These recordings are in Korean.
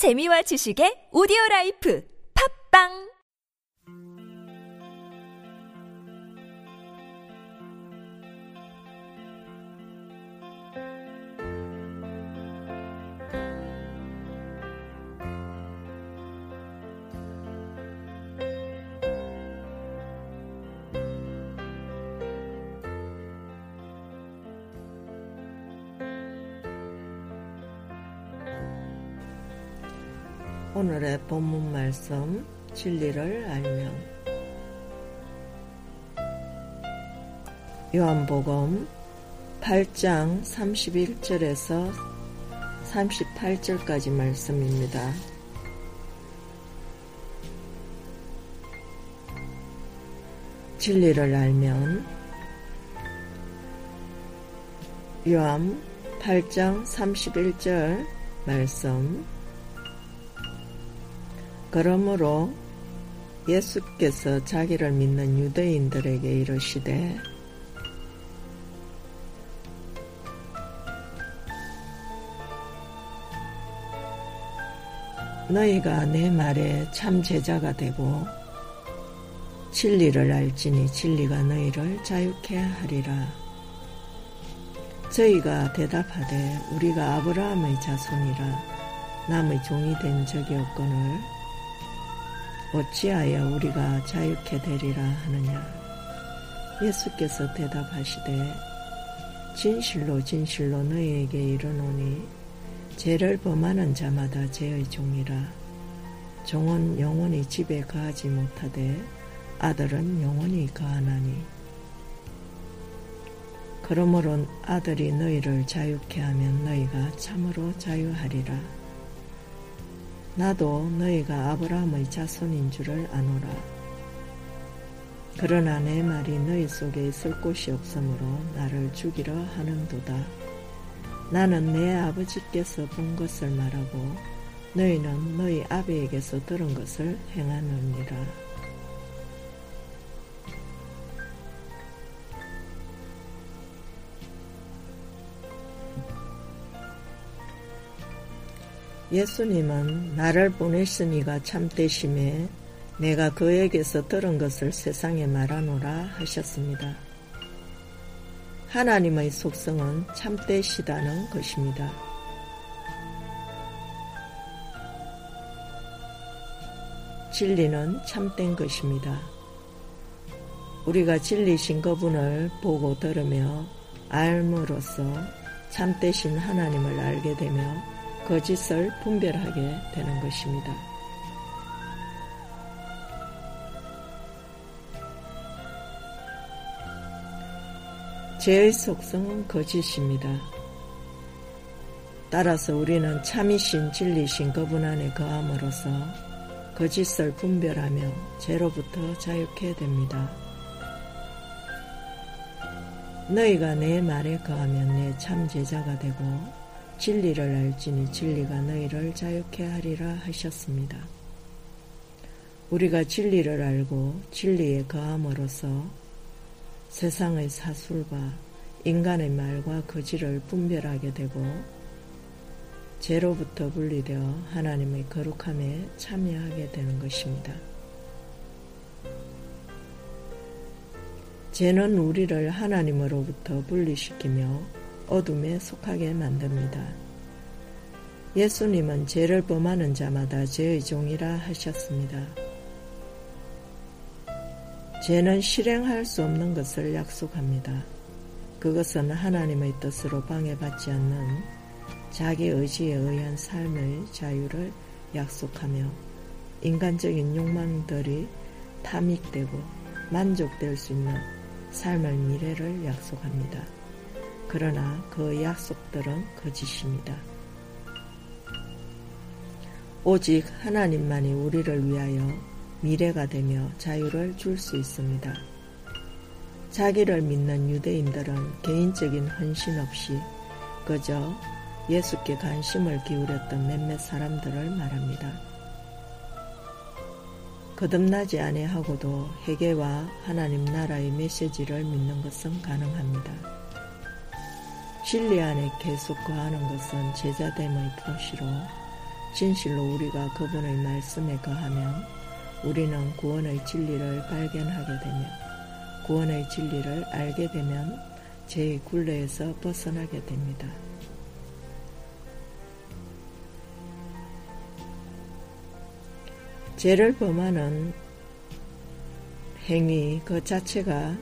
재미와 지식의 오디오 라이프. 팝빵 오늘의 본문 말씀 진리를 알면. 요한복음 8장 31절에서 38절까지 말씀입니다. 진리를 알면. 요한 8장 31절 말씀 그러므로 예수께서 자기를 믿는 유대인들에게 이르시되 너희가 내 말에 참 제자가 되고 진리를 알지니 진리가 너희를 자유케 하리라. 저희가 대답하되 우리가 아브라함의 자손이라 남의 종이 된 적이 없거늘 어찌하여 우리가 자유케 되리라 하느냐? 예수께서 대답하시되 진실로 진실로 너희에게 이르노니 죄를 범하는 자마다 죄의 종이라. 종은 영원히 집에 가지 못하되 아들은 영원히 가하나니. 그러므로 아들이 너희를 자유케 하면 너희가 참으로 자유하리라 나도 너희가 아브라함의 자손인 줄을 아노라. 그러나 내 말이 너희 속에 있을 곳이 없으므로 나를 죽이려 하는도다. 나는 내 아버지께서 본 것을 말하고 너희는 너희 아비에게서 들은 것을 행하느니라. 예수님은 나를 보내시니가 참되심에 내가 그에게서 들은 것을 세상에 말하노라 하셨습니다. 하나님의 속성은 참되시다는 것입니다. 진리는 참된 것입니다. 우리가 진리신 그분을 보고 들으며 알므로써 참되신 하나님을 알게 되며 거짓을 분별하게 되는 것입니다. 죄의 속성은 거짓입니다. 따라서 우리는 참이신 진리신 그분 안에 거함으로써 거짓을 분별하며 죄로부터 자유케 됩니다. 너희가 내 말에 거하면 내 참 제자가 되고 진리를 알지니 진리가 너희를 자유케 하리라 하셨습니다. 우리가 진리를 알고 진리에 거함으로써 세상의 사술과 인간의 말과 거짓을 분별하게 되고 죄로부터 분리되어 하나님의 거룩함에 참여하게 되는 것입니다. 죄는 우리를 하나님으로부터 분리시키며 어둠에 속하게 만듭니다. 예수님은 죄를 범하는 자마다 죄의 종이라 하셨습니다. 죄는 실행할 수 없는 것을 약속합니다. 그것은 하나님의 뜻으로 방해받지 않는 자기 의지에 의한 삶의 자유를 약속하며 인간적인 욕망들이 탐닉되고 만족될 수 있는 삶의 미래를 약속합니다. 그러나 그 약속들은 거짓입니다. 오직 하나님만이 우리를 위하여 미래가 되며 자유를 줄 수 있습니다. 자기를 믿는 유대인들은 개인적인 헌신 없이 그저 예수께 관심을 기울였던 몇몇 사람들을 말합니다. 거듭나지 아니하고도 회개와 하나님 나라의 메시지를 믿는 것은 가능합니다. 진리 안에 계속 거하는 것은 제자됨의 표시로 진실로 우리가 그분의 말씀에 거하면 우리는 구원의 진리를 발견하게 되며 구원의 진리를 알게 되면 죄의 굴레에서 벗어나게 됩니다. 죄를 범하는 행위 그 자체가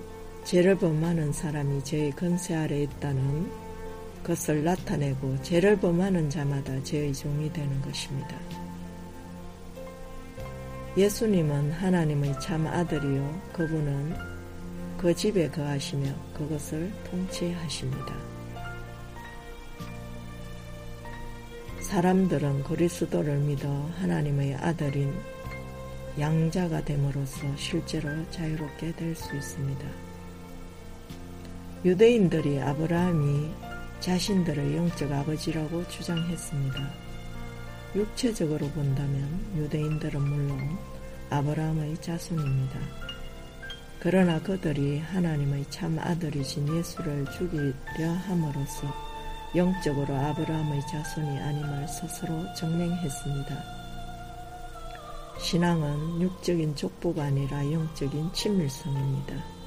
죄를 범하는 사람이 죄의 건세 아래 있다는 것을 나타내고 죄를 범하는 자마다 죄의 종이 되는 것입니다. 예수님은 하나님의 참 아들이요 그분은 그 집에 거하시며 그것을 통치하십니다. 사람들은 그리스도를 믿어 하나님의 아들인 양자가 됨으로써 실제로 자유롭게 될 수 있습니다. 유대인들이 아브라함이 자신들의 영적 아버지라고 주장했습니다. 육체적으로 본다면 유대인들은 물론 아브라함의 자손입니다. 그러나 그들이 하나님의 참 아들이신 예수를 죽이려 함으로써 영적으로 아브라함의 자손이 아님을 스스로 증명했습니다. 신앙은 육적인 족보가 아니라 영적인 친밀성입니다.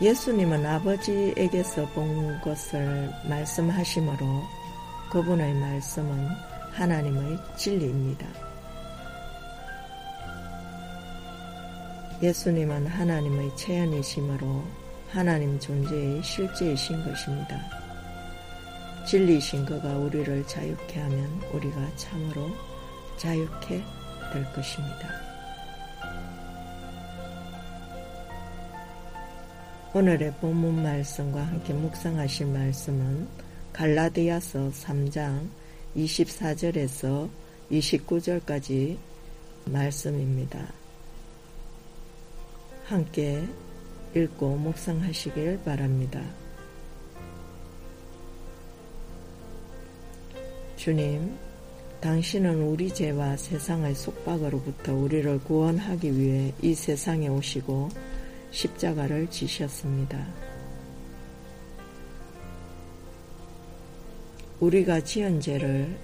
예수님은 아버지에게서 본 것을 말씀하시므로 그분의 말씀은 하나님의 진리입니다. 예수님은 하나님의 체현이시므로 하나님 존재의 실제이신 것입니다. 진리이신 그가 우리를 자유케 하면 우리가 참으로 자유케 될 것입니다. 오늘의 본문 말씀과 함께 묵상하실 말씀은 갈라디아서 3장 24절에서 29절까지 말씀입니다. 함께 읽고 묵상하시길 바랍니다. 주님, 당신은 우리 죄와 세상의 속박으로부터 우리를 구원하기 위해 이 세상에 오시고 십자가를 지셨습니다. 우리가 지은 죄를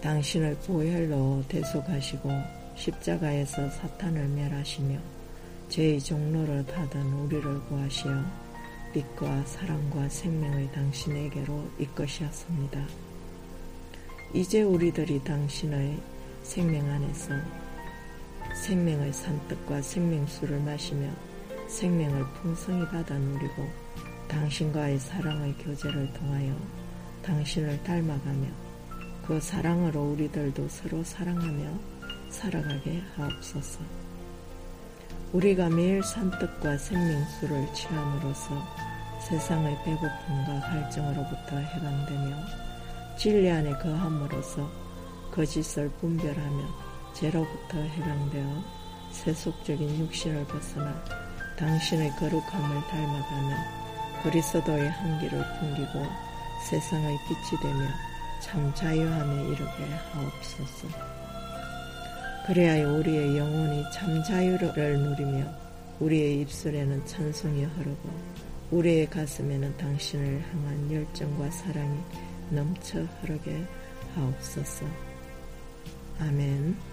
당신을 보혈로 대속하시고 십자가에서 사탄을 멸하시며 죄의 종로를 타던 우리를 구하시어 빛과 사랑과 생명의 당신에게로 이끄셨습니다. 이제 우리들이 당신의 생명 안에서 생명의 산뜻과 생명수를 마시며 생명을 풍성히 받아 누리고 당신과의 사랑의 교제를 통하여 당신을 닮아가며 그 사랑으로 우리들도 서로 사랑하며 살아가게 하옵소서. 우리가 매일 산뜻과 생명수를 취함으로써 세상의 배고픔과 갈증으로부터 해방되며 진리 안에 거함으로써 거짓을 분별하며 죄로부터 해방되어 세속적인 육신을 벗어나 당신의 거룩함을 닮아가며 그리스도의 한기를 풍기고 세상의 빛이 되며 참 자유함에 이르게 하옵소서. 그래야 우리의 영혼이 참 자유를 누리며 우리의 입술에는 찬송이 흐르고 우리의 가슴에는 당신을 향한 열정과 사랑이 넘쳐 흐르게 하옵소서. 아멘.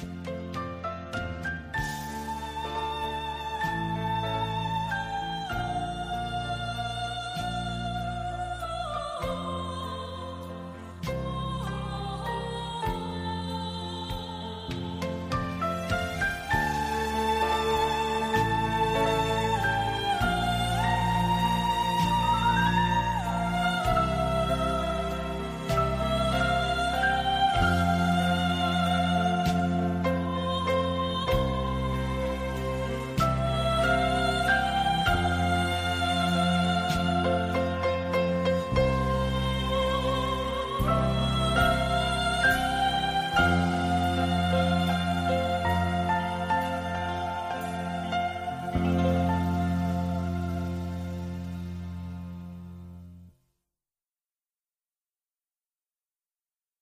Bye.